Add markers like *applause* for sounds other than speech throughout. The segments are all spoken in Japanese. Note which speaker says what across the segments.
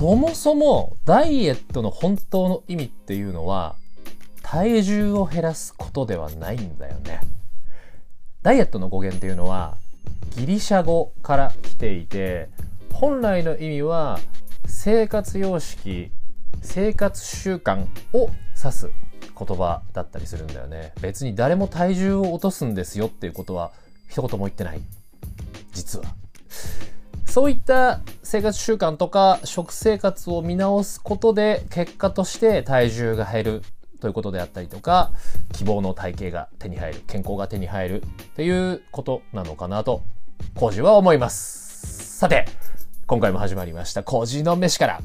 Speaker 1: そもそもダイエットの本当の意味っていうのは体重を減らすことではないんだよね。ダイエットの語源っていうのはギリシャ語から来ていて本来の意味は生活様式生活習慣を指す言葉だったりするんだよね。別に誰も体重を落とすんですよっていうことは一言も言ってない。実は。そういった生活習慣とか食生活を見直すことで結果として体重が減るということであったりとか希望の体型が手に入る健康が手に入るっていうことなのかなとコージは思います。さて今回も始まりました。コージの飯から。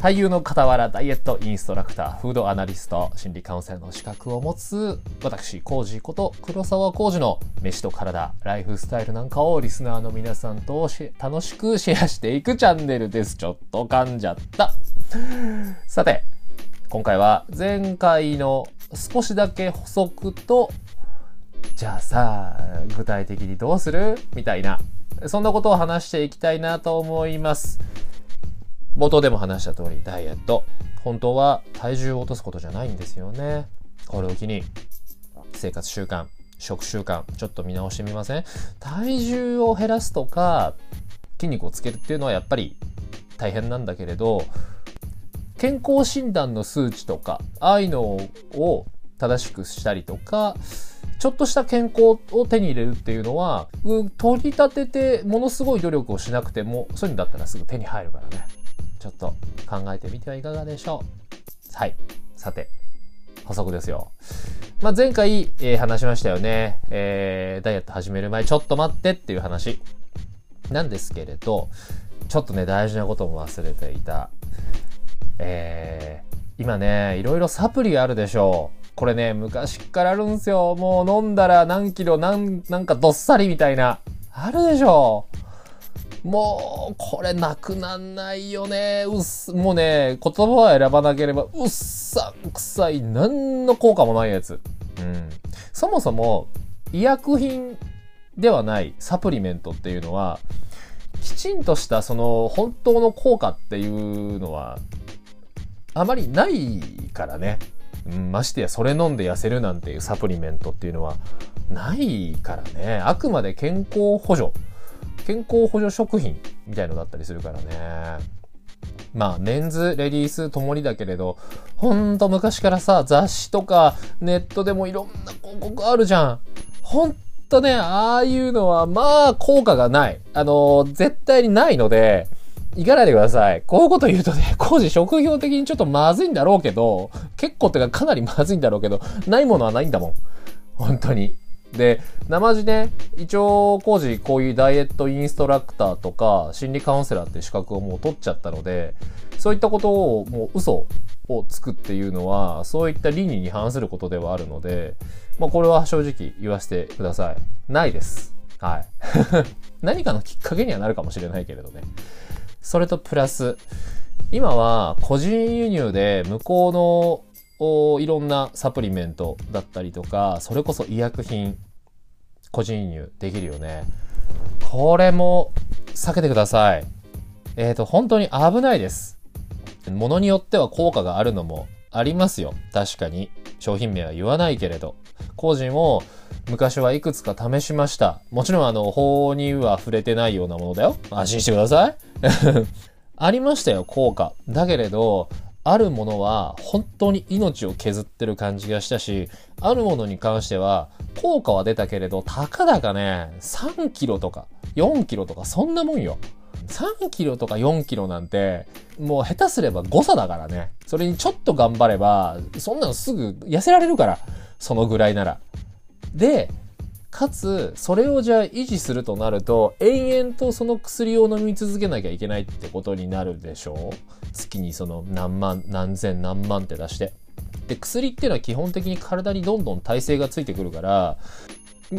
Speaker 1: 俳優の傍らダイエットインストラクター、フードアナリスト、心理カウンセラーの資格を持つ私、コージこと黒沢コージの飯と体、ライフスタイルなんかをリスナーの皆さんと楽しくシェアしていくチャンネルです。ちょっと噛んじゃった。さて、今回は前回の少しだけ補足と、じゃあさあ、具体的にどうする？みたいな、そんなことを話していきたいなと思います。冒頭でも話した通り、ダイエット。本当は体重を落とすことじゃないんですよね。これを機に、生活習慣、食習慣、ちょっと見直してみません？体重を減らすとか、筋肉をつけるっていうのはやっぱり大変なんだけれど、健康診断の数値とか、ああいうのを正しくしたりとか、ちょっとした健康を手に入れるっていうのは、取り立ててものすごい努力をしなくても、そういうのだったらすぐ手に入るからね。ちょっと考えてみてはいかがでしょう。はい。さて、補足ですよ。まあ、前回、えー、話しましたよね。えー、ダイエット始める前、ちょっと待ってっていう話。なんですけれど、ちょっとね、大事なことも忘れていた。えー、今ね、いろいろサプリがあるでしょう。これね、昔からあるんすよ。もう飲んだら何キロ、なん、なんかどっさりみたいな。あるでしょう。もう、これなくなんないよね。うっす、もうね、言葉は選ばなければ、うっさんくさい、何の効果もないやつ。うん。そもそも、医薬品ではないサプリメントっていうのは、きちんとしたその本当の効果っていうのは、あまりないからね。うん、ましてやそれ飲んで痩せるなんていうサプリメントっていうのはないからね。あくまで健康補助。健康補助食品みたいのだったりするからね。まあ、メンズ、レディースともにだけれど、ほんと昔からさ、雑誌とかネットでもいろんな広告あるじゃん。ほんとね、ああいうのは、まあ、効果がない。あの絶対にないので、行かないでください。こういうこと言うとね、工事職業的にちょっとまずいんだろうけど、結構ってかかなりまずいんだろうけど、ないものはないんだもん。本当に。で、生地ね、一応工事こういうダイエットインストラクターとか心理カウンセラーって資格をもう取っちゃったので、そういったことをもう嘘をつくっていうのは、そういった倫理に反することではあるので、まあこれは正直言わせてください。ないです。はい。*laughs* 何かのきっかけにはなるかもしれないけれどね。それとプラス、今は個人輸入で向こうのおいろんなサプリメントだったりとか、それこそ医薬品、個人輸入できるよね。これも避けてください。えっ、ー、と、本当に危ないです。ものによっては効果があるのもありますよ。確かに。商品名は言わないけれど。工事も昔はいくつか試しました。もちろんあの、法には触れてないようなものだよ。安心してください。*laughs* ありましたよ、効果。だけれど、あるものは本当に命を削ってる感じがしたし、あるものに関しては効果は出たけれど、たかだかね、3キロとか4キロとかそんなもんよ。3キロとか4キロなんて、もう下手すれば誤差だからね。それにちょっと頑張れば、そんなのすぐ痩せられるから。そのぐらいなら。で、かつ、それをじゃあ維持するとなると、延々とその薬を飲み続けなきゃいけないってことになるでしょう月にその何万、何千、何万って出して。で、薬っていうのは基本的に体にどんどん耐性がついてくるから、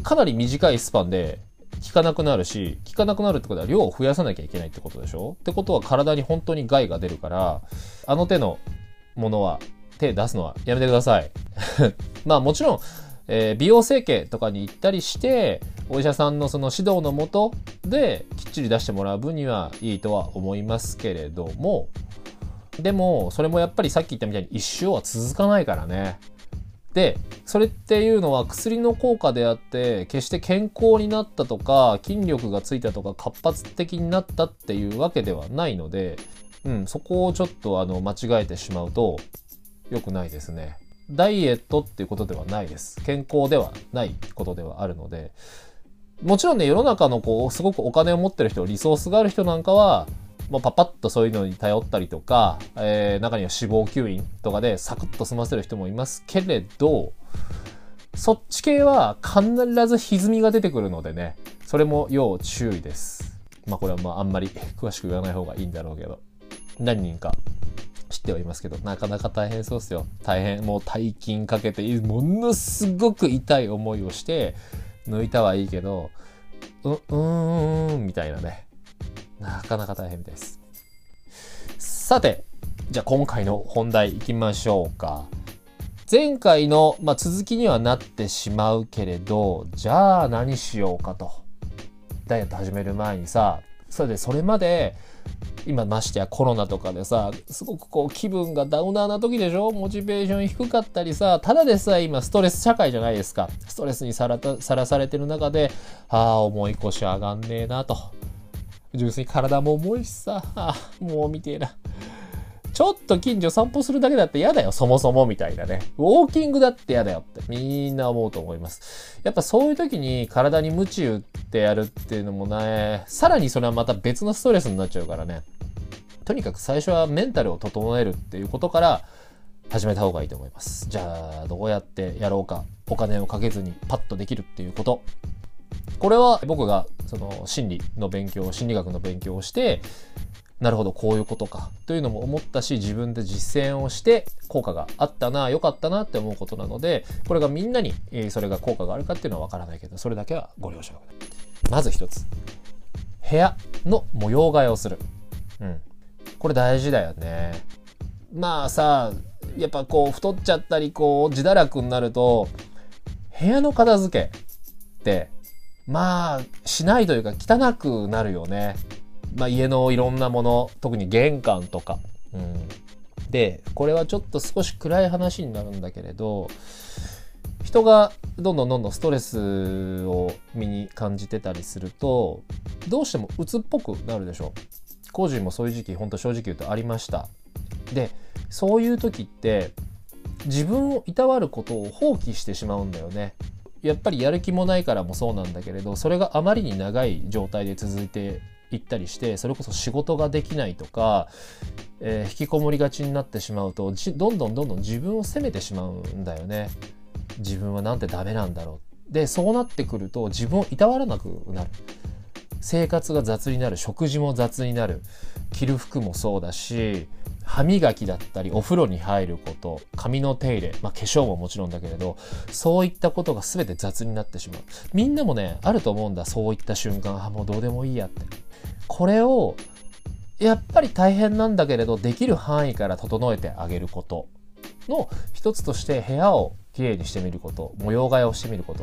Speaker 1: かなり短いスパンで効かなくなるし、効かなくなるってことは量を増やさなきゃいけないってことでしょ？ってことは体に本当に害が出るから、あの手のものは、手出すのはやめてください。*laughs* まあもちろん、えー、美容整形とかに行ったりして、お医者さんのその指導のもとできっちり出してもらう分にはいいとは思いますけれども、でも、それもやっぱりさっき言ったみたいに一生は続かないからね。で、それっていうのは薬の効果であって、決して健康になったとか、筋力がついたとか、活発的になったっていうわけではないので、うん、そこをちょっとあの間違えてしまうと良くないですね。ダイエットっていうことではないです。健康ではないことではあるので、もちろんね、世の中のこう、すごくお金を持ってる人、リソースがある人なんかは、まあ、パパッとそういうのに頼ったりとか、えー、中には死亡吸引とかでサクッと済ませる人もいますけれど、そっち系は必ず歪みが出てくるのでね、それも要注意です。まあこれはまああんまり詳しく言わない方がいいんだろうけど、何人か知ってはいますけど、なかなか大変そうですよ。大変、もう大金かけて、ものすごく痛い思いをして、抜いたはいいけど、う、うーん、みたいなね。なかなか大変です。さて、じゃあ今回の本題いきましょうか。前回の、まあ、続きにはなってしまうけれど、じゃあ何しようかと。ダイエット始める前にさ、それでそれまで、今ましてやコロナとかでさ、すごくこう気分がダウナーな時でしょ？モチベーション低かったりさ、ただでさえ今ストレス社会じゃないですか。ストレスにさらたさらされてる中で、ああ、重い腰上がんねえなと。純粋に体も重いしさ、*laughs* もう見てえな。ちょっと近所散歩するだけだって嫌だよ、そもそもみたいなね。ウォーキングだって嫌だよってみんな思うと思います。やっぱそういう時に体に鞭打ってやるっていうのもね、さらにそれはまた別のストレスになっちゃうからね。とにかく最初はメンタルを整えるっていうことから始めた方がいいと思います。じゃあ、どうやってやろうか。お金をかけずにパッとできるっていうこと。これは僕がその心理の勉強、心理学の勉強をして、なるほど、こういうことか。というのも思ったし、自分で実践をして効果があったな、良かったなって思うことなので、これがみんなに、えそれが効果があるかっていうのはわからないけど、それだけはご了承ください。まず一つ。部屋の模様替えをする。うん。これ大事だよね。まあさ、やっぱこう太っちゃったり、こう自堕落になると、部屋の片付けってまあ、しないというか汚くなるよね。まあ家のいろんなもの、特に玄関とか。うん。で、これはちょっと少し暗い話になるんだけれど、人がどんどんどんどんストレスを身に感じてたりすると、どうしても鬱っぽくなるでしょ。工事もそういう時期、ほんと正直言うとありました。で、そういう時って、自分をいたわることを放棄してしまうんだよね。やっぱりやる気もないからもそうなんだけれどそれがあまりに長い状態で続いていったりしてそれこそ仕事ができないとか、えー、引きこもりがちになってしまうとどんどんどんどん自分を責めてしまうんだよね。自分はなんてダメなんだろう。でそうなってくると自分をいたわらなくなる。生活が雑になる食事も雑になる着る服もそうだし歯磨きだったりお風呂に入ること髪の手入れ、まあ、化粧ももちろんだけれどそういったことが全て雑になってしまう。みんなもねあると思うんだそういった瞬間。あもうどうでもいいやって。これをやっぱり大変なんだけれどできる範囲から整えてあげること。の一つとして部屋をきれいにしてみること、模様替えをしてみるこ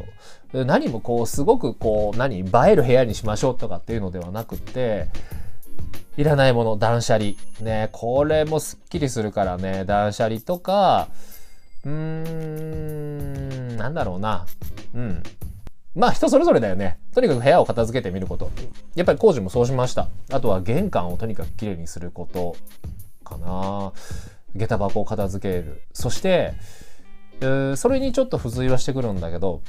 Speaker 1: と。何もこう、すごくこう、何、映える部屋にしましょうとかっていうのではなくって、いらないもの、断捨離。ね、これもスッキリするからね、断捨離とか、うーん、なんだろうな。うん。まあ人それぞれだよね。とにかく部屋を片付けてみること。やっぱり工事もそうしました。あとは玄関をとにかくきれいにすることかな。下駄箱を片付ける。そして、えー、それにちょっと付随はしてくるんだけど、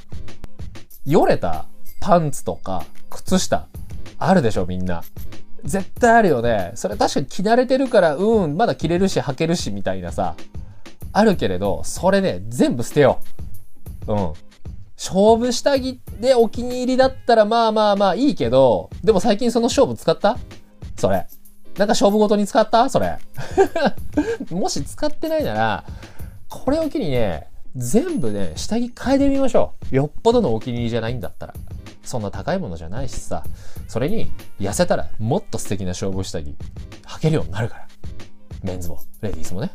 Speaker 1: よれたパンツとか靴下あるでしょみんな。絶対あるよね。それ確かに着慣れてるから、うん、まだ着れるし履けるしみたいなさ、あるけれど、それね、全部捨てよう。うん。勝負下着でお気に入りだったらまあまあまあいいけど、でも最近その勝負使った？それ。なんか勝負ごとに使った？それ。*laughs* もし使ってないなら、これを機にね、全部ね、下着変えてみましょう。よっぽどのお気に入りじゃないんだったら。そんな高いものじゃないしさ。それに、痩せたらもっと素敵な勝負下着、履けるようになるから。メンズも、レディースもね。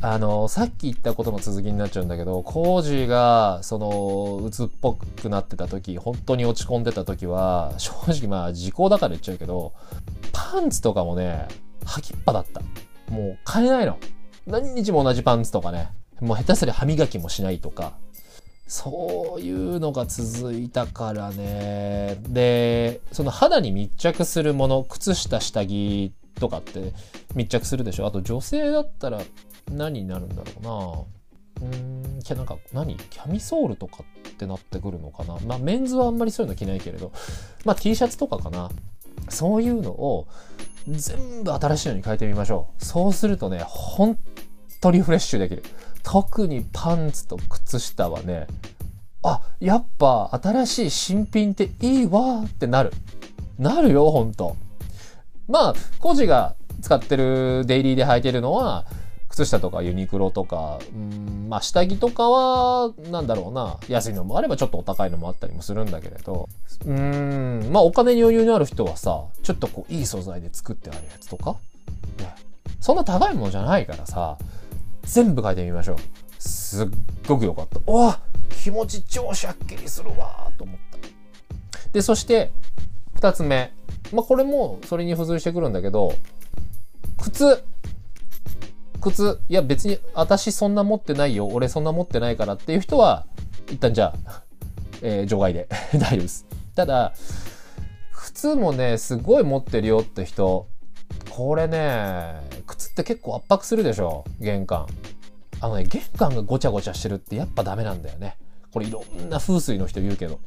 Speaker 1: うん、あの、さっき言ったことの続きになっちゃうんだけど、コージーが、その、鬱っぽくなってた時、本当に落ち込んでた時は、正直まあ、時効だから言っちゃうけど、パンツとかもね、履きっぱだった。もう買えないの。何日も同じパンツとかね。もう下手すり歯磨きもしないとか。そういうのが続いたからね。で、その肌に密着するもの、靴下、下着とかって密着するでしょ？あと女性だったら何になるんだろうな。うーん、きゃなんか何？キャミソールとかってなってくるのかな？まあメンズはあんまりそういうの着ないけれど、まあ T シャツとかかな。そういうのを全部新しいのに変えてみましょう。そうするとね、本当にフレッシュできる。特にパンツと靴下はね、あ、やっぱ新しい新品っていいわーってなる。なるよ、ほんと。まあ、コジが使ってるデイリーで履いてるのは、靴下とかユニクロとか、うんまあ下着とかは、なんだろうな、安いのもあればちょっとお高いのもあったりもするんだけれど、うん、まあお金に余裕のある人はさ、ちょっとこういい素材で作ってあるやつとか、ね、そんな高いものじゃないからさ、全部変えてみましょう。すっごく良かった。おわ気持ち超シャッキリするわと思った。で、そして、二つ目。まあこれもそれに付随してくるんだけど、靴。靴、いや別に私そんな持ってないよ、俺そんな持ってないからっていう人は、一旦じゃあ、*laughs* えー、除外で *laughs* 大丈夫です。ただ、靴もね、すごい持ってるよって人、これね、靴って結構圧迫するでしょ、玄関。あのね、玄関がごちゃごちゃしてるってやっぱダメなんだよね。これいろんな風水の人言うけど。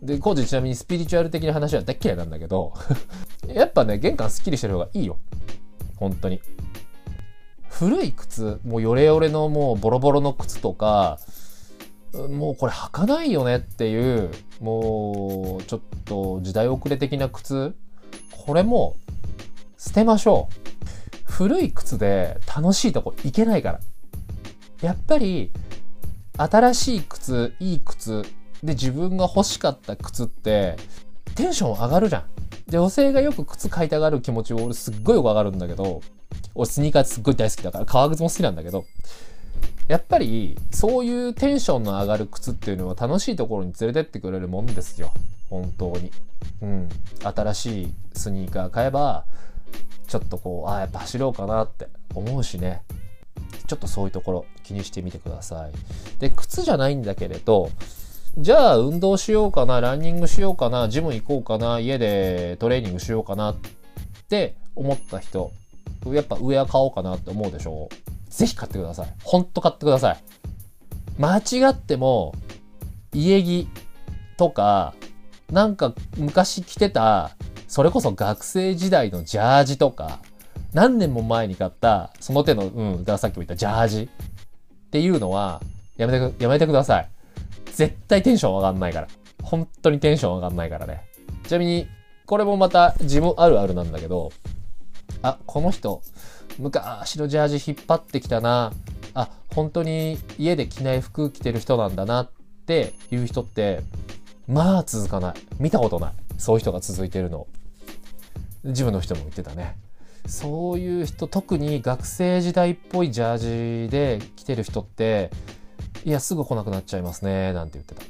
Speaker 1: で、コーチちなみにスピリチュアル的な話は大嫌いなんだけど、*laughs* やっぱね、玄関スッキリしてる方がいいよ。本当に。古い靴、もうヨレヨレのもうボロボロの靴とか、もうこれ履かないよねっていう、もうちょっと時代遅れ的な靴、これも捨てましょう。古い靴で楽しいとこ行けないから。やっぱり新しい靴、いい靴で自分が欲しかった靴ってテンション上がるじゃん。で、女性がよく靴買いたがる気持ちを俺すっごいよく上がるんだけど、俺スニーカーすっごい大好きだから、革靴も好きなんだけど、やっぱりそういうテンションの上がる靴っていうのは楽しいところに連れてってくれるもんですよ。本当に。うん。新しいスニーカー買えば、ちょっとこう、ああ、やっぱ走ろうかなって思うしね。ちょっとそういうところ気にしてみてください。で、靴じゃないんだけれど、じゃあ運動しようかな、ランニングしようかな、ジム行こうかな、家でトレーニングしようかなって思った人、やっぱウェア買おうかなって思うでしょ？うぜひ買ってください。ほんと買ってください。間違っても、家着とか、なんか昔着てた、それこそ学生時代のジャージとか、何年も前に買った、その手の、うん、だからさっきも言ったジャージっていうのは、やめてく、やめてください。絶対テンション上がんないから。本当にテンション上がんないからね。ちなみに、これもまた自分あるあるなんだけど、あ、この人、昔のジャージ引っ張ってきたな。あ、本当に家で着ない服着てる人なんだなっていう人って、まあ続かない。見たことない。そういう人が続いてるの。自分の人も言ってたね。そういう人、特に学生時代っぽいジャージで着てる人って、いや、すぐ来なくなっちゃいますね、なんて言ってた。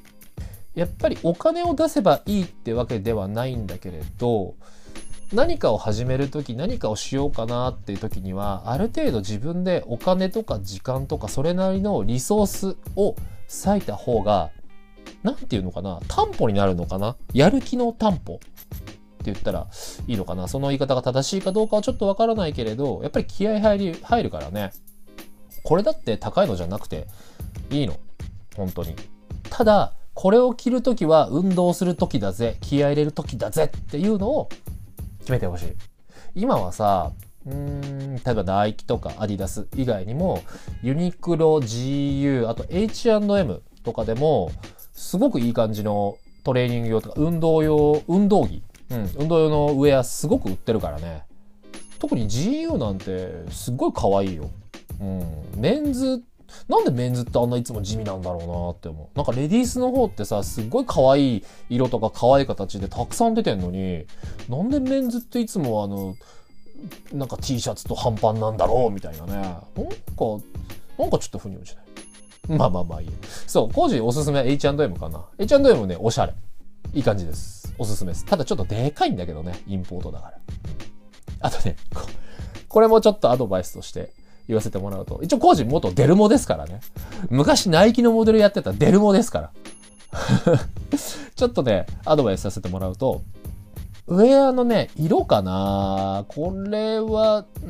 Speaker 1: やっぱりお金を出せばいいってわけではないんだけれど、何かを始める時何かをしようかなっていう時にはある程度自分でお金とか時間とかそれなりのリソースを割いた方が何て言うのかな担保になるのかなやる気の担保言ったらいいのかな。その言い方が正しいかどうかはちょっとわからないけれどやっぱり気合入り入るからね。これだって高いのじゃなくていいの。本当に。ただこれを着るときは運動するときだぜ。気合入れるときだぜ。っていうのを決めてほしい。今はさ、うーん、例えばナイキとかアディダス以外にも、ユニクロ、GU、あと H&M とかでも、すごくいい感じのトレーニング用とか、運動用、運動着、うん、運動用のウェアすごく売ってるからね。特に GU なんてすっごい可愛いよ。うん。メンズなんでメンズってあんないつも地味なんだろうなって思う。なんかレディースの方ってさ、すっごい可愛い色とか可愛い形でたくさん出てんのに、なんでメンズっていつもあの、なんか T シャツと半パンなんだろうみたいなね。なんか、なんかちょっと腑に落ちない。まあまあまあいいそう、コージおすすめ H&M かな。H&M ね、おしゃれ。いい感じです。おすすめです。ただちょっとでかいんだけどね、インポートだから。あとね、これもちょっとアドバイスとして言わせてもらうと、一応工事元デルモですからね。昔ナイキのモデルやってたデルモですから。*laughs* ちょっとね、アドバイスさせてもらうと、ウェアのね、色かな？これは、うー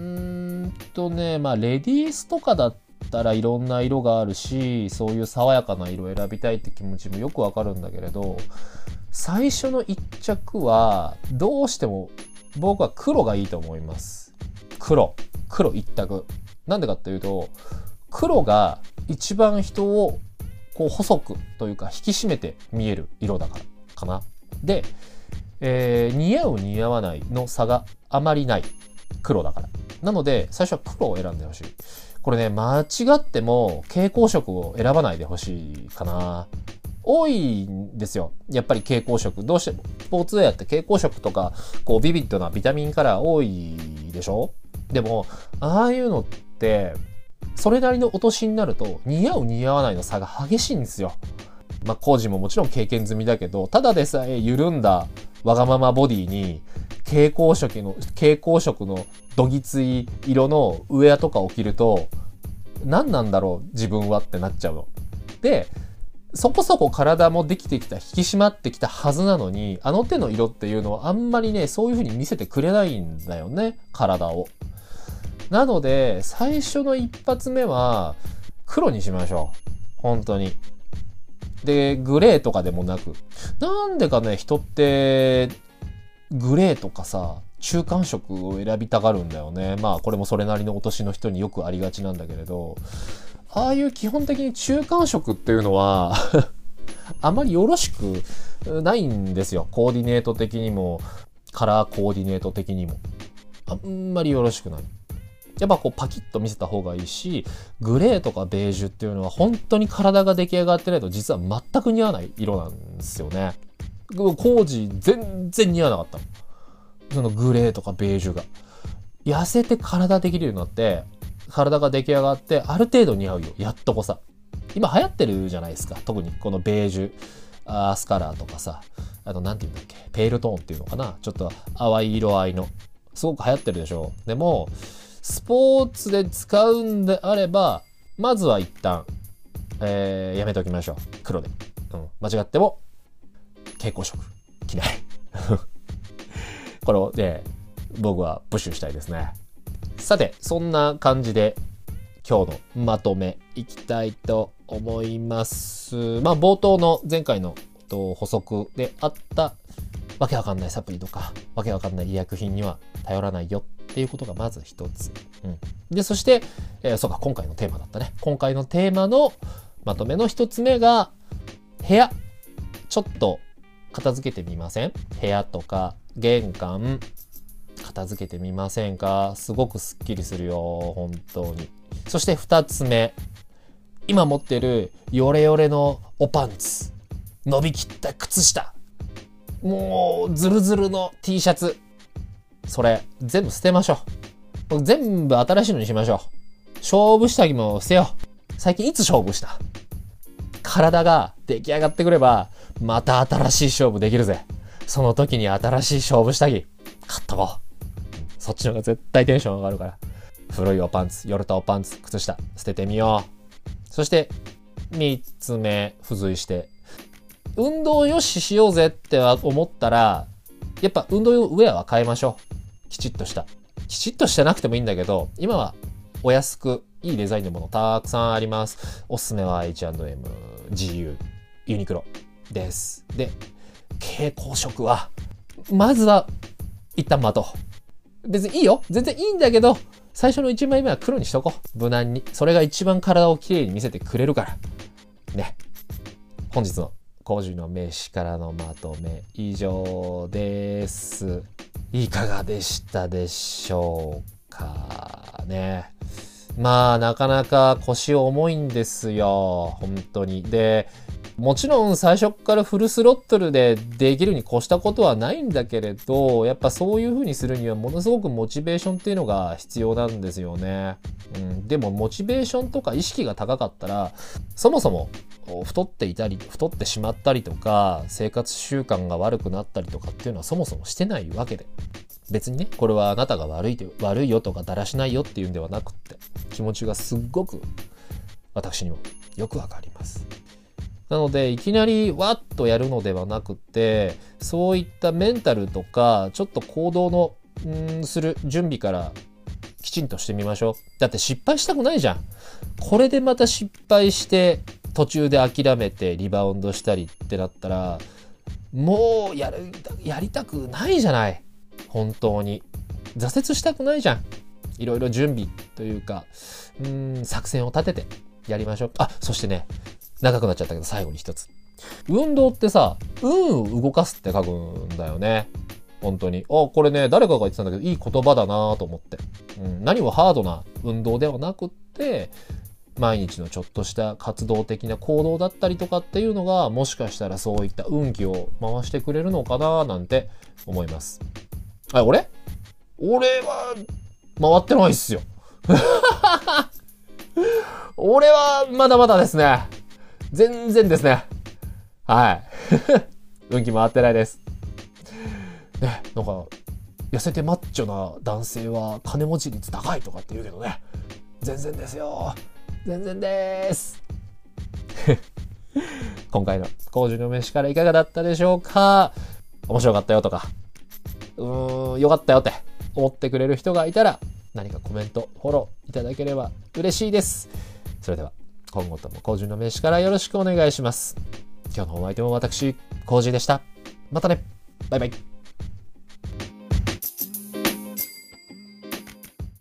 Speaker 1: んとね、まあ、レディースとかだったらいろんな色があるし、そういう爽やかな色選びたいって気持ちもよくわかるんだけれど、最初の一着は、どうしても僕は黒がいいと思います。黒。黒一択。なんでかっていうと、黒が一番人をこう細くというか引き締めて見える色だからかな。で、えー、似合う似合わないの差があまりない黒だから。なので、最初は黒を選んでほしい。これね、間違っても蛍光色を選ばないでほしいかな。多いんですよ。やっぱり蛍光色。どうしても、スポーツウェアって蛍光色とか、こう、ビビッドなビタミンカラー多いでしょ？でも、ああいうのって、それなりのお年になると、似合う似合わないの差が激しいんですよ。まあ、工事ももちろん経験済みだけど、ただでさえ緩んだわがままボディに、蛍光色の、蛍光色のどぎつい色のウェアとかを着ると、何なんだろう自分はってなっちゃうの。で、そこそこ体もできてきた、引き締まってきたはずなのに、あの手の色っていうのはあんまりね、そういう風に見せてくれないんだよね、体を。なので、最初の一発目は、黒にしましょう。本当に。で、グレーとかでもなく。なんでかね、人って、グレーとかさ、中間色を選びたがるんだよね。まあ、これもそれなりのお年の人によくありがちなんだけれど、ああいう基本的に中間色っていうのは *laughs* あまりよろしくないんですよ。コーディネート的にも、カラーコーディネート的にも。あんまりよろしくない。やっぱこうパキッと見せた方がいいし、グレーとかベージュっていうのは本当に体が出来上がってないと実は全く似合わない色なんですよね。工事全然似合わなかった。そのグレーとかベージュが。痩せて体できるようになって、体が出来上がって、ある程度似合うよ。やっとこさ。今流行ってるじゃないですか。特にこのベージュ、アースカラーとかさ。あと、なんて言うんだっけ。ペールトーンっていうのかな。ちょっと淡い色合いの。すごく流行ってるでしょ。でも、スポーツで使うんであれば、まずは一旦、えー、やめておきましょう。黒で。うん。間違っても、蛍光色。着ない。*laughs* これをね、僕はプッシュしたいですね。さて、そんな感じで今日のまとめいきたいと思います。まあ冒頭の前回の補足であったわけわかんないサプリとかわけわかんない医薬品には頼らないよっていうことがまず一つ。うん。で、そして、えー、そうか、今回のテーマだったね。今回のテーマのまとめの一つ目が部屋。ちょっと片付けてみません？部屋とか玄関、片付けてみませんか？すごくスッキリするよ、本当に。そして二つ目。今持ってるヨレヨレのおパンツ。伸びきった靴下。もう、ズルズルの T シャツ。それ、全部捨てましょう。全部新しいのにしましょう。勝負下着も捨てよう。最近いつ勝負した？体が出来上がってくれば、また新しい勝負できるぜ。その時に新しい勝負下着、買っとこう。そっちの方が絶対テンション上がるから。古いおパンツ、ヨルタおパンツ、靴下、捨ててみよう。そして、三つ目、付随して、運動をよししようぜって思ったら、やっぱ運動用ウェアは変えましょう。きちっとした。きちっとしてなくてもいいんだけど、今はお安くいいデザインのものたくさんあります。おすすめは H&M、GU、ユニクロです。で、蛍光色は、まずは一旦待とう。別にいいよ。全然いいんだけど、最初の1枚目は黒にしとこう。無難に。それが一番体をきれいに見せてくれるから。ね。本日の工事の名詞からのまとめ以上です。いかがでしたでしょうかね。まあ、なかなか腰重いんですよ。本当に。で、もちろん最初からフルスロットルでできるに越したことはないんだけれど、やっぱそういう風にするにはものすごくモチベーションっていうのが必要なんですよね。うん、でもモチベーションとか意識が高かったら、そもそも太っていたり、太ってしまったりとか、生活習慣が悪くなったりとかっていうのはそもそもしてないわけで。別にね、これはあなたが悪いと悪いよとかだらしないよっていうんではなくって、気持ちがすっごく私にもよくわかります。なので、いきなりわっとやるのではなくて、そういったメンタルとか、ちょっと行動の、んする準備からきちんとしてみましょう。だって失敗したくないじゃん。これでまた失敗して、途中で諦めてリバウンドしたりってなったら、もうやる、やりたくないじゃない。本当に。挫折したくないじゃん。いろいろ準備というか、うん、作戦を立ててやりましょう。あ、そしてね、長くなっちゃったけど最後に一つ。運動ってさ、運を動かすって書くんだよね。本当に。あ、これね、誰かが言ってたんだけど、いい言葉だなと思って。うん、何もハードな運動ではなくって、毎日のちょっとした活動的な行動だったりとかっていうのが、もしかしたらそういった運気を回してくれるのかななんて思います。あ、俺？俺は、回ってないっすよ。*laughs* 俺は、まだまだですね。全然ですね。はい。*laughs* 運気回ってないです。ね、なんか、痩せてマッチョな男性は金持ち率高いとかって言うけどね。全然ですよ。全然です。*laughs* 今回の工事の飯からいかがだったでしょうか面白かったよとか、うーん、よかったよって思ってくれる人がいたら、何かコメント、フォローいただければ嬉しいです。それでは、今後とも工事の名刺からよろしくお願いします。今日のお相手も私、工事でした。またね。バイバイ。